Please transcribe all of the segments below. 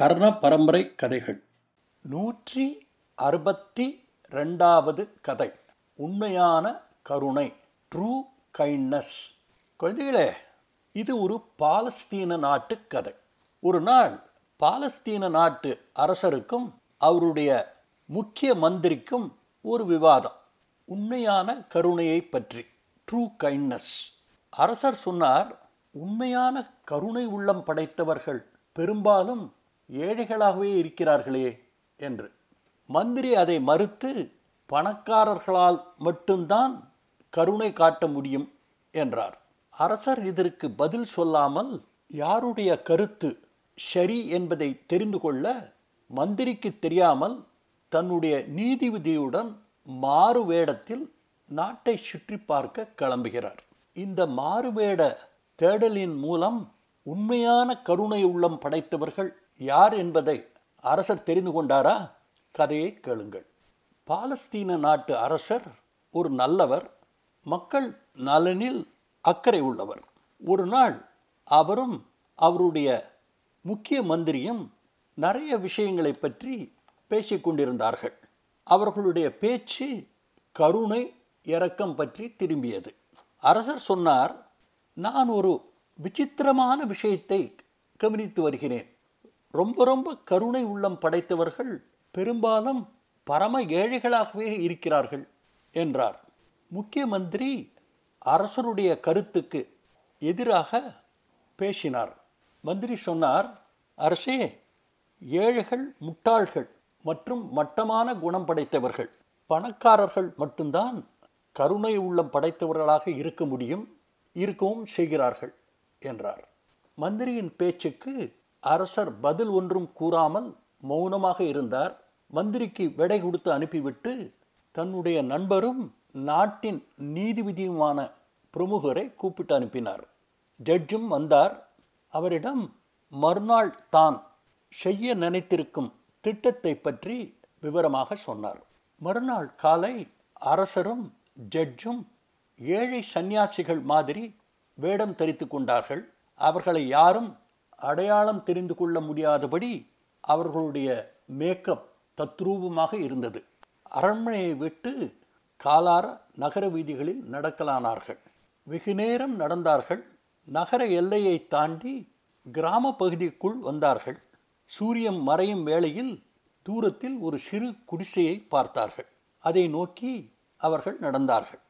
கர்ண பரம்பரை கதைகள் நூற்றி அறுபத்தி ரெண்டாவது கதை. உண்மையான கருணை ட்ரூ கைண்ட்னஸ் குழந்தைகளே இது ஒரு பாலஸ்தீன நாட்டு கதை. ஒரு நாள் பாலஸ்தீன நாட்டு அரசருக்கும் அவருடைய முக்கிய மந்திரிக்கும் ஒரு விவாதம். உண்மையான கருணையை பற்றி ட்ரூ கைண்ட்னஸ் அரசர் சொன்னார் உண்மையான கருணை உள்ளம் படைத்தவர்கள் பெரும்பாலும் ஏழைகளாகவே இருக்கிறார்களே என்று. மந்திரி அதை மறுத்து பணக்காரர்களால் மட்டும்தான் கருணை காட்ட முடியும் என்றார். அரசர் இதற்கு பதில் சொல்லாமல் யாருடைய கருத்து சரி என்பதை தெரிந்து கொள்ள மந்திரிக்கு தெரியாமல் தன்னுடைய நீதிபதியுடன் மாறு வேடத்தில் நாட்டை சுற்றி பார்க்க கிளம்புகிறார். இந்த மாறுவேட தேடலின் மூலம் உண்மையான கருணை உள்ளம் படைத்தவர்கள் யார் என்பதை அரசர் தெரிந்து கொண்டாரா? கதையை கேளுங்கள். பாலஸ்தீன நாட்டு அரசர் ஒரு நல்லவர் மக்கள் நலனில் அக்கறை உள்ளவர். ஒரு நாள் அவரும் அவருடைய முக்கிய மந்திரியும் நிறைய விஷயங்களை பற்றி பேசிக்கொண்டிருந்தார்கள் அவர்களுடைய பேச்சு கருணை இரக்கம் பற்றி திரும்பியது. அரசர் சொன்னார் நான் ஒரு விசித்திரமான விஷயத்தை கவனித்து வருகிறேன். ரொம்ப ரொம்ப கருணை உள்ளம் படைத்தவர்கள் பெரும்பாலும் பரம ஏழைகளாகவே இருக்கிறார்கள் என்றார். முக்கிய மந்திரி அரசருடைய கருத்துக்கு எதிராக பேசினார். மந்திரி சொன்னார் அரசே ஏழைகள் முட்டாள்கள் மற்றும் மட்டமான குணம் படைத்தவர்கள். பணக்காரர்கள் மட்டும்தான் கருணை உள்ளம் படைத்தவர்களாக இருக்க முடியும் இருக்கவும் செய்கிறார்கள் என்றார். மந்திரியின் பேச்சுக்கு அரசர் பதில் ஒன்றும் கூறாமல் மௌனமாக இருந்தார். மந்திரிக்கு விடை கொடுத்து அனுப்பிவிட்டு தன்னுடைய நண்பரும் நாட்டின் நீதிபதியுமான பிரமுகரை கூப்பிட்டு அனுப்பினார். ஜட்ஜும் வந்தார். அவரிடம் மறுநாள் தான் செய்ய நினைத்திருக்கும் திட்டத்தை பற்றி விவரமாக சொன்னார். மறுநாள் காலை அரசரும் ஜட்ஜும் ஏழை சந்நியாசிகள் மாதிரி வேடம் தரித்து கொண்டார்கள். அவர்களை யாரும் அடையாளம் தெரிந்து கொள்ள முடியாதபடி அவர்களுடைய மேக்கப் தத்ரூபமாக இருந்தது. அரண்மனையை விட்டு காலார நகர வீதிகளில் நடக்கலானார்கள். வெகு நேரம் நடந்தார்கள். நகர எல்லையை தாண்டி கிராம பகுதிக்குள் வந்தார்கள். சூரியன் மறையும் வேளையில் தூரத்தில் ஒரு சிறு குடிசையை பார்த்தார்கள். அதை நோக்கி அவர்கள் நடந்தார்கள்.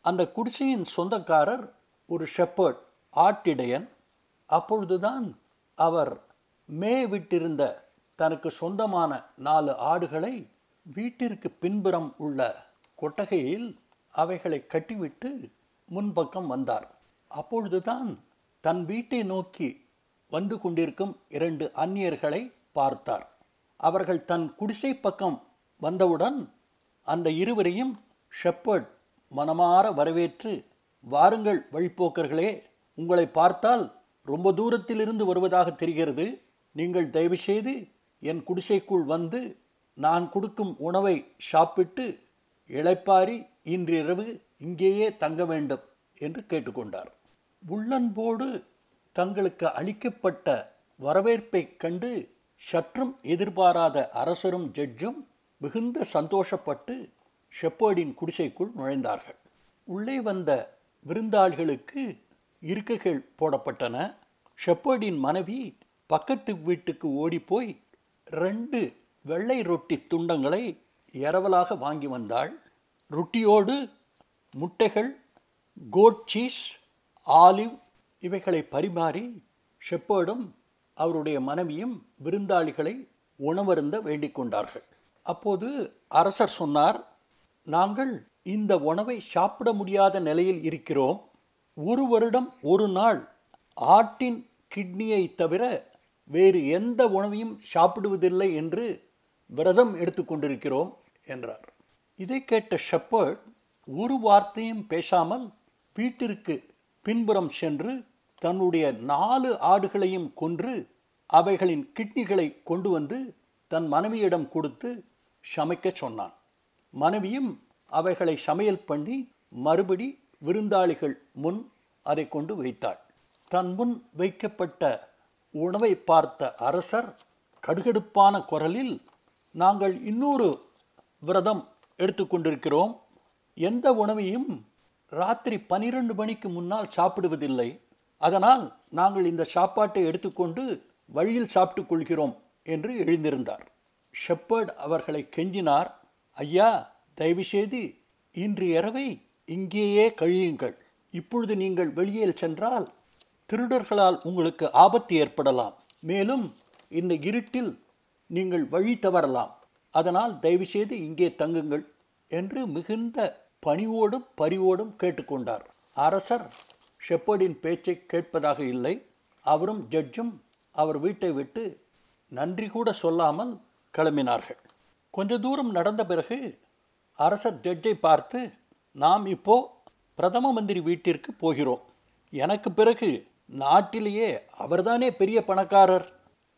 அந்த குடிசையின் சொந்தக்காரர் ஒரு ஷெப்பர்ட் ஆட்டிடையன் அப்பொழுதுதான் அவர் மே விட்டிருந்த தனக்கு சொந்தமான நாலு ஆடுகளை வீட்டிற்கு பின்புறம் உள்ள கொட்டகையில் அவைகளை கட்டிவிட்டு முன்பக்கம் வந்தார். அப்பொழுதுதான் தன் வீட்டை நோக்கி வந்து கொண்டிருக்கும் இரண்டு அந்நியர்களை பார்த்தார். அவர்கள் தன் குடிசை பக்கம் வந்தவுடன் அந்த இருவரையும் ஷெப்பர்ட் மனமாற வரவேற்று வாருங்கள் வழிப்போக்கர்களே உங்களை பார்த்தால் ரொம்ப தூரத்திலிருந்து வருவதாக தெரிகிறது. நீங்கள் தயவுசெய்து என் குடிசைக்குள் வந்து நான் கொடுக்கும் உணவை சாப்பிட்டு இளைப்பாரி இன்றிரவு இங்கேயே தங்க வேண்டும் என்று கேட்டுக்கொண்டார். உள்ளன்போடு தங்களுக்கு அளிக்கப்பட்ட வரவேற்பை கண்டு சற்றும் எதிர்பாராத அரசரும் ஜட்ஜும் மிகுந்த சந்தோஷப்பட்டு ஷெப்பர்டின் குடிசைக்குள் நுழைந்தார்கள். உள்ளே வந்த விருந்தாளிகளுக்கு இருக்கைகள் போடப்பட்டன. ஷெப்பர்டின் மனைவி பக்கத்து வீட்டுக்கு ஓடிப்போய் ரெண்டு வெள்ளை ரொட்டி துண்டங்களை இரவலாக வாங்கி வந்தாள். ரொட்டியோடு முட்டைகள் கோட் சீஸ் ஆலிவ் இவைகளை பரிமாறி ஷெப்பர்டும் அவருடைய மனைவியும் விருந்தாளிகளை உணவருந்த வேண்டிக் கொண்டார்கள். அப்போது அரசர் சொன்னார் நாங்கள் இந்த உணவை சாப்பிட முடியாத நிலையில் இருக்கிறோம். ஒரு வருடம் ஒரு நாள் ஆட்டின் கிட்னியை தவிர வேறு எந்த உணவையும் சாப்பிடுவதில்லை என்று விரதம் எடுத்துக்கொண்டிருக்கிறோம் என்றார். இதை கேட்ட ஷெப்பர்ட் ஒரு வார்த்தையும் பேசாமல் வீட்டிற்கு பின்புறம் சென்று தன்னுடைய நாலு ஆடுகளையும் கொன்று அவைகளின் கிட்னிகளை கொண்டு வந்து தன் மனைவியிடம் கொடுத்து சமைக்க சொன்னான். மனைவியும் அவைகளை சமையல் பண்ணி மறுபடி விருந்தாளிகள் முன் அதை கொண்டு வைத்தாள். தன் முன் வைக்கப்பட்ட உணவை பார்த்த அரசர் கடுகடுப்பான குரலில் நாங்கள் இன்னொரு விரதம் எடுத்துக்கொண்டிருக்கிறோம் எந்த உணவையும் ராத்திரி பனிரெண்டு மணிக்கு முன்னால் சாப்பிடுவதில்லை. அதனால் நாங்கள் இந்த சாப்பாட்டை எடுத்துக்கொண்டு வழியில் சாப்பிட்டு கொள்கிறோம் என்று எழுந்திருந்தார். ஷெப்பர்ட் அவர்களை கெஞ்சினார் ஐயா தயவுசெய்து இன்று இரவை இங்கேயே கழியுங்கள். இப்பொழுது நீங்கள் வெளியில் சென்றால் திருடர்களால் உங்களுக்கு ஆபத்து ஏற்படலாம். மேலும் இந்த இருட்டில் நீங்கள் வழி தவறலாம். அதனால் தயவுசெய்து இங்கே தங்குங்கள் என்று மிகுந்த பணிவோடும் பரிவோடும் கேட்டுக்கொண்டார். அரசர் ஷெப்பர்டின் பேச்சை கேட்பதாக இல்லை. அவரும் ஜட்ஜும் அவர் வீட்டை விட்டு நன்றி கூட சொல்லாமல் கிளம்பினார்கள். கொஞ்ச தூரம் நடந்த பிறகு அரசர் ஜட்ஜை பார்த்து நாம் இப்போ பிரதம மந்திரி வீட்டிற்கு போகிறோம். எனக்கு பிறகு நாட்டிலேயே அவர்தானே பெரிய பணக்காரர்?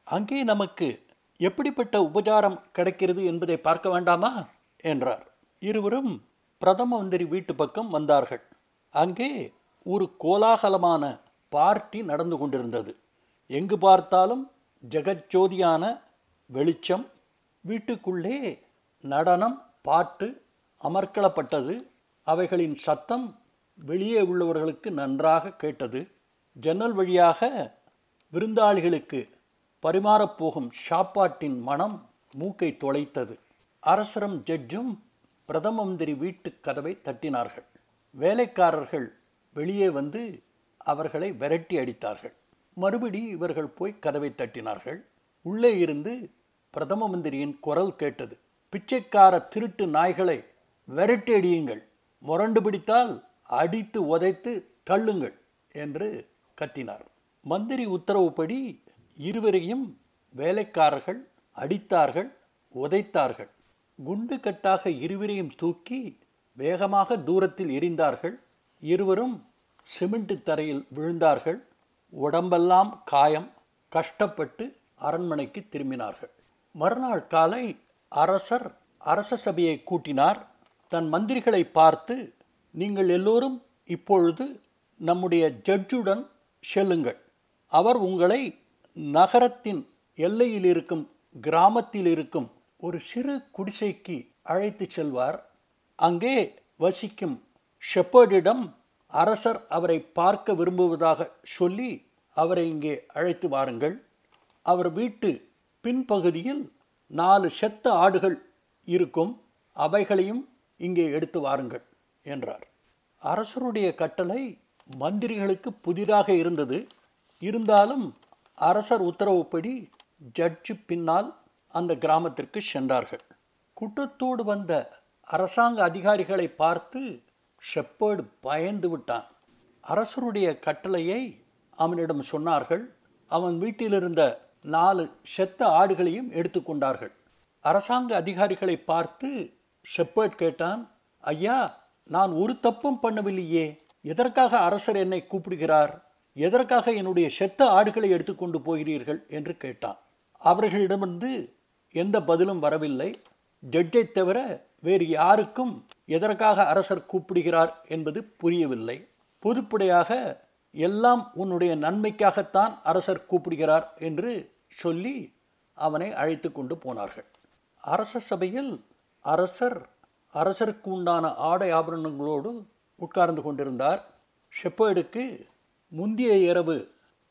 அங்கே நமக்கு எப்படிப்பட்ட உபச்சாரம் கிடைக்கிறது என்பதை பார்க்க வேண்டாமா? என்றார். இருவரும் பிரதம மந்திரி வீட்டு பக்கம் வந்தார்கள். அங்கே ஒரு கோலாகலமான பார்ட்டி நடந்து கொண்டிருந்தது. எங்கு பார்த்தாலும் ஜெகஜோதியான வெளிச்சம் வீட்டுக்குள்ளே நடனம் பாட்டு அமர்க்களப்பட்டது. அவைகளின் சத்தம் வெளியே உள்ளவர்களுக்கு நன்றாக கேட்டது. ஜன்னல் வழியாக விருந்தாளிகளுக்கு பரிமாறப்போகும் சாப்பாட்டின் மனம் மூக்கை தொலைத்தது. அரசரம் ஜட்ஜும் பிரதம மந்திரி வீட்டு கதவை தட்டினார்கள். வேலைக்காரர்கள் வெளியே வந்து அவர்களை விரட்டி அடித்தார்கள். மறுபடி இவர்கள் போய் கதவை தட்டினார்கள். உள்ளே இருந்து பிரதம மந்திரியின் குரல் கேட்டது. பிச்சைக்கார திருட்டு நாய்களை விரட்டி அடியுங்கள். முரண்டு பிடித்தால் அடித்து உதைத்து தள்ளுங்கள் என்று கத்தினார். மந்திரி உத்தரவுப்படி இருவரையும் வேலைக்காரர்கள் அடித்தார்கள் உதைத்தார்கள். குண்டு கட்டாக இருவரையும் தூக்கி வேகமாக தூரத்தில் எரிந்தார்கள் இருவரும் சிமெண்ட் தரையில் விழுந்தார்கள். உடம்பெல்லாம் காயம் கஷ்டப்பட்டு அரண்மனைக்கு திரும்பினார்கள். மறுநாள் காலை அரசர் அரச சபையை கூட்டினார். தன் மந்திரிகளை பார்த்து நீங்கள் எல்லோரும் இப்பொழுது நம்முடைய ஜட்ஜுடன் செல்லுங்கள். அவர் உங்களை நகரத்தின் எல்லையில் இருக்கும் கிராமத்தில் இருக்கும் ஒரு சிறு குடிசைக்கு அழைத்து செல்வார். அங்கே வசிக்கும் ஷெப்பர்டிடம் அரசர் அவரை பார்க்க விரும்புவதாக சொல்லி அவரை இங்கே அழைத்து வாருங்கள். அவர் வீட்டு பின்பகுதியில் நாலு செத்த ஆடுகள் இருக்கும். அவைகளையும் இங்கே எடுத்து வாருங்கள் என்றார். அரசருடைய கட்டளை மந்திரிகளுக்கு புதிதாக இருந்தது. இருந்தாலும் அரசர் உத்தரவுப்படி ஜட்ஜு பின்னால் அந்த கிராமத்திற்கு சென்றார்கள். குட்டத்தோடு வந்த அரசாங்க அதிகாரிகளை பார்த்து ஷெப்பர்டு பயந்து விட்டான். அரசருடைய கட்டளையை அவனிடம் சொன்னார்கள். அவன் வீட்டிலிருந்த நாலு செத்த ஆடுகளையும் எடுத்துக்கொண்டார்கள் அரசாங்க அதிகாரிகளை பார்த்து ஷெப்பர்ட் கேட்டான் ஐயா நான் ஒரு தப்பும் பண்ணவில்லையே. எதற்காக அரசர் என்னை கூப்பிடுகிறார்? எதற்காக என்னுடைய செத்த ஆடுகளை எடுத்துக்கொண்டு போகிறீர்கள்? என்று கேட்டான். அவர்களிடமிருந்து எந்த பதிலும் வரவில்லை. ஜட்ஜை தவிர வேறு யாருக்கும் எதற்காக அரசர் கூப்பிடுகிறார் என்பது புரியவில்லை. பொதுப்படையாக எல்லாம் உன்னுடைய நன்மைக்காகத்தான் அரசர் கூப்பிடுகிறார் என்று சொல்லி அவனை அழைத்து கொண்டு போனார்கள். அரச சபையில் அரசர் அரசருக்கு உண்டான ஆடை ஆபரணங்களோடு உட்கார்ந்து கொண்டிருந்தார். ஷெப்பர்டுக்கு முந்திய இரவு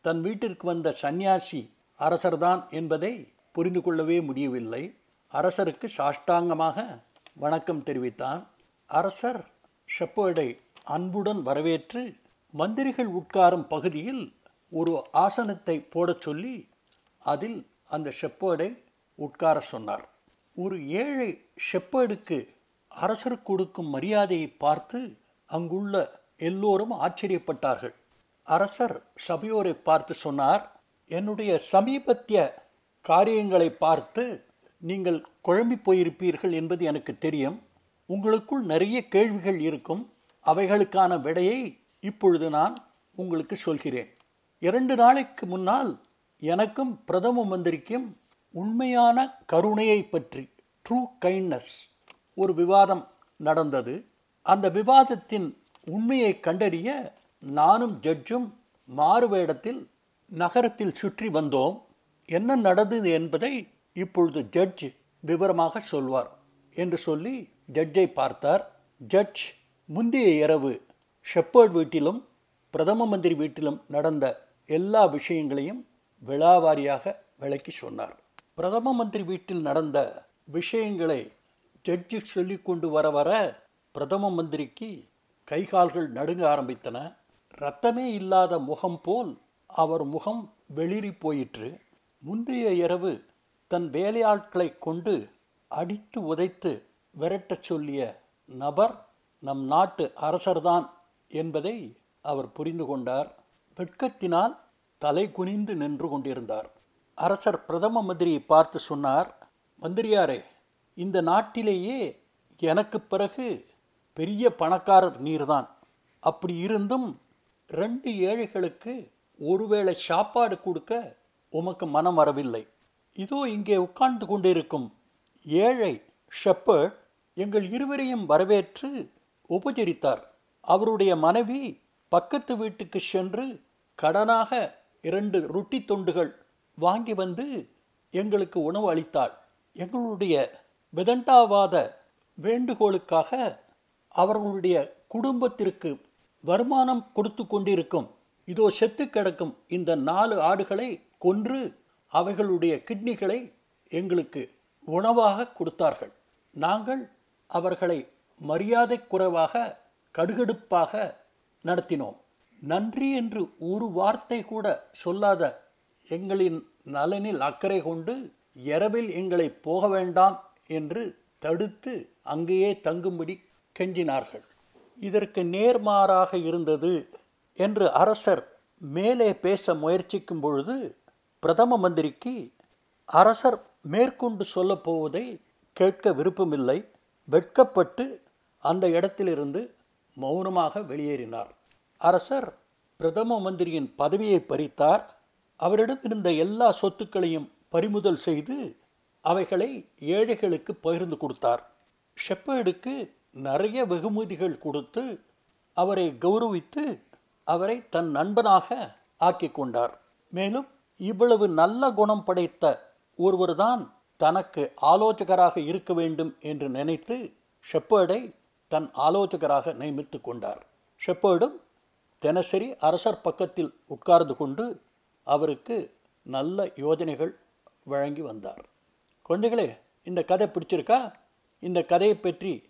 தன் வீட்டிற்கு வந்த சந்நியாசி அரசர்தான் என்பதை புரிந்து கொள்ளவே முடியவில்லை. அரசருக்கு சாஷ்டாங்கமாக வணக்கம் தெரிவித்தான். அரசர் ஷெப்பர்டை அன்புடன் வரவேற்று மந்திரிகள் உட்காரும் பகுதியில் ஒரு ஆசனத்தை போடச் சொல்லி அதில் அந்த ஷெப்பர்டை உட்கார சொன்னார். ஒரு ஏழை ஷெப்பர்டுக்கு அரசர் கொடுக்கும் மரியாதையை பார்த்து அங்குள்ள எல்லோரும் ஆச்சரியப்பட்டார்கள். அரசர் சபையோரை பார்த்து சொன்னார் என்னுடைய சமீபத்திய காரியங்களை பார்த்து நீங்கள் குழம்பி போயிருப்பீர்கள் என்பது எனக்கு தெரியும். உங்களுக்குள் நிறைய கேள்விகள் இருக்கும். அவைகளுக்கான விடையை இப்பொழுது நான் உங்களுக்கு சொல்கிறேன். இரண்டு நாளைக்கு முன்னால் எனக்கும் பிரதம மந்திரிக்கும் உண்மையான கருணையை பற்றி ட்ரூ கைண்ட்னஸ் ஒரு விவாதம் நடந்தது. அந்த விவாதத்தின் உண்மையை கண்டறிய நானும் ஜட்ஜும் மாறுவேடத்தில் நகரத்தில் சுற்றி வந்தோம். என்ன நடந்தது என்பதை இப்பொழுது ஜட்ஜ் விவரமாக சொல்வார் என்று சொல்லி ஜட்ஜை பார்த்தார். ஜட்ஜ் முந்தைய இரவு ஷெப்பர்ட் வீட்டிலும் பிரதம மந்திரி வீட்டிலும் நடந்த எல்லா விஷயங்களையும் விழாவாரியாக விளக்கி சொன்னார். பிரதம மந்திரி வீட்டில் நடந்த விஷயங்களை ஜட்ஜி சொல்லி கொண்டு வர வர பிரதம மந்திரிக்கு கை கால்கள் நடுங்க ஆரம்பித்தன. ரத்தமே இல்லாத முகம் போல் அவர் முகம் வெளிரி போயிற்று. முந்தைய இரவு தன் வேலையாட்களை கொண்டு அடித்து உதைத்து விரட்டச் சொல்லிய நபர் நம் நாட்டு அரசர்தான் என்பதை அவர் புரிந்து கொண்டார். வெட்கத்தினால் தலை குனிந்து நின்று கொண்டிருந்தார். அரசர் பிரதம மந்திரியை பார்த்து சொன்னார் மந்திரியாரே இந்த நாட்டிலேயே எனக்கு பிறகு பெரிய பணக்காரர் நீர்தான். அப்படி இருந்தும் ரெண்டு ஏழைகளுக்கு ஒருவேளை சாப்பாடு கொடுக்க உமக்கு மனம் வரவில்லை. இதோ இங்கே உட்கார்ந்து கொண்டிருக்கும் ஏழை ஷெப்பர்ட் எங்கள் இருவரையும் வரவேற்று உபச்சரித்தார். அவருடைய மனைவி பக்கத்து வீட்டுக்கு சென்று கடனாக இரண்டு ரொட்டி தொண்டுகள் வாங்கி வந்து எங்களுக்கு உணவு அளித்தாள். எங்களுடைய விதண்டாவாத வேண்டுகோளுக்காக அவர்களுடைய குடும்பத்திற்கு வருமானம் கொடுத்து கொண்டிருக்கும். இதோ செத்து கிடக்கும் இந்த நாலு ஆடுகளை கொன்று அவைகளுடைய கிட்னிகளை எங்களுக்கு உணவாக கொடுத்தார்கள். நாங்கள் அவர்களை மரியாதை குறைவாக கடுகடுப்பாக நடத்தினோம். நன்றி என்று ஒரு வார்த்தை கூட சொல்லாத எங்களின் நலனில் அக்கறை கொண்டு இரவில் எங்களை போக வேண்டாம் என்று தடுத்து அங்கேயே தங்கும்படி கெஞ்சினார்கள். இதற்கு நேர்மாறாக இருந்தது என்று அரசர் மேலே பேச முயற்சிக்கும் பொழுது பிரதம மந்திரிக்கு அரசர் மேற்கொண்டு சொல்லப்போவதை கேட்க விருப்பமில்லை வெட்கப்பட்டு அந்த இடத்திலிருந்து மௌனமாக வெளியேறினார். அரசர் பிரதம மந்திரியின் பதவியை பறித்தார். அவரிடம் இருந்த எல்லா சொத்துக்களையும் பறிமுதல் செய்து அவைகளை ஏழைகளுக்கு பகிர்ந்து கொடுத்தார். ஷெப்பர்டுக்கு நிறைய வெகுமதிகள் கொடுத்து அவரை கௌரவித்து அவரை தன் நண்பனாக ஆக்கி கொண்டார். மேலும் இவ்வளவு நல்ல குணம் படைத்த ஒருவர்தான் தனக்கு ஆலோசகராக இருக்க வேண்டும் என்று நினைத்து ஷெப்பர்டை தன் ஆலோசகராக நியமித்து கொண்டார். ஷெப்பர்டும் தினசரி அரசர் பக்கத்தில் உட்கார்ந்து கொண்டு அவருக்கு நல்ல யோஜனைகள் வழங்கி வந்தார். குழந்தைகளே இந்த கதை பிடிச்சிருக்கா? இந்த கதையை பற்றி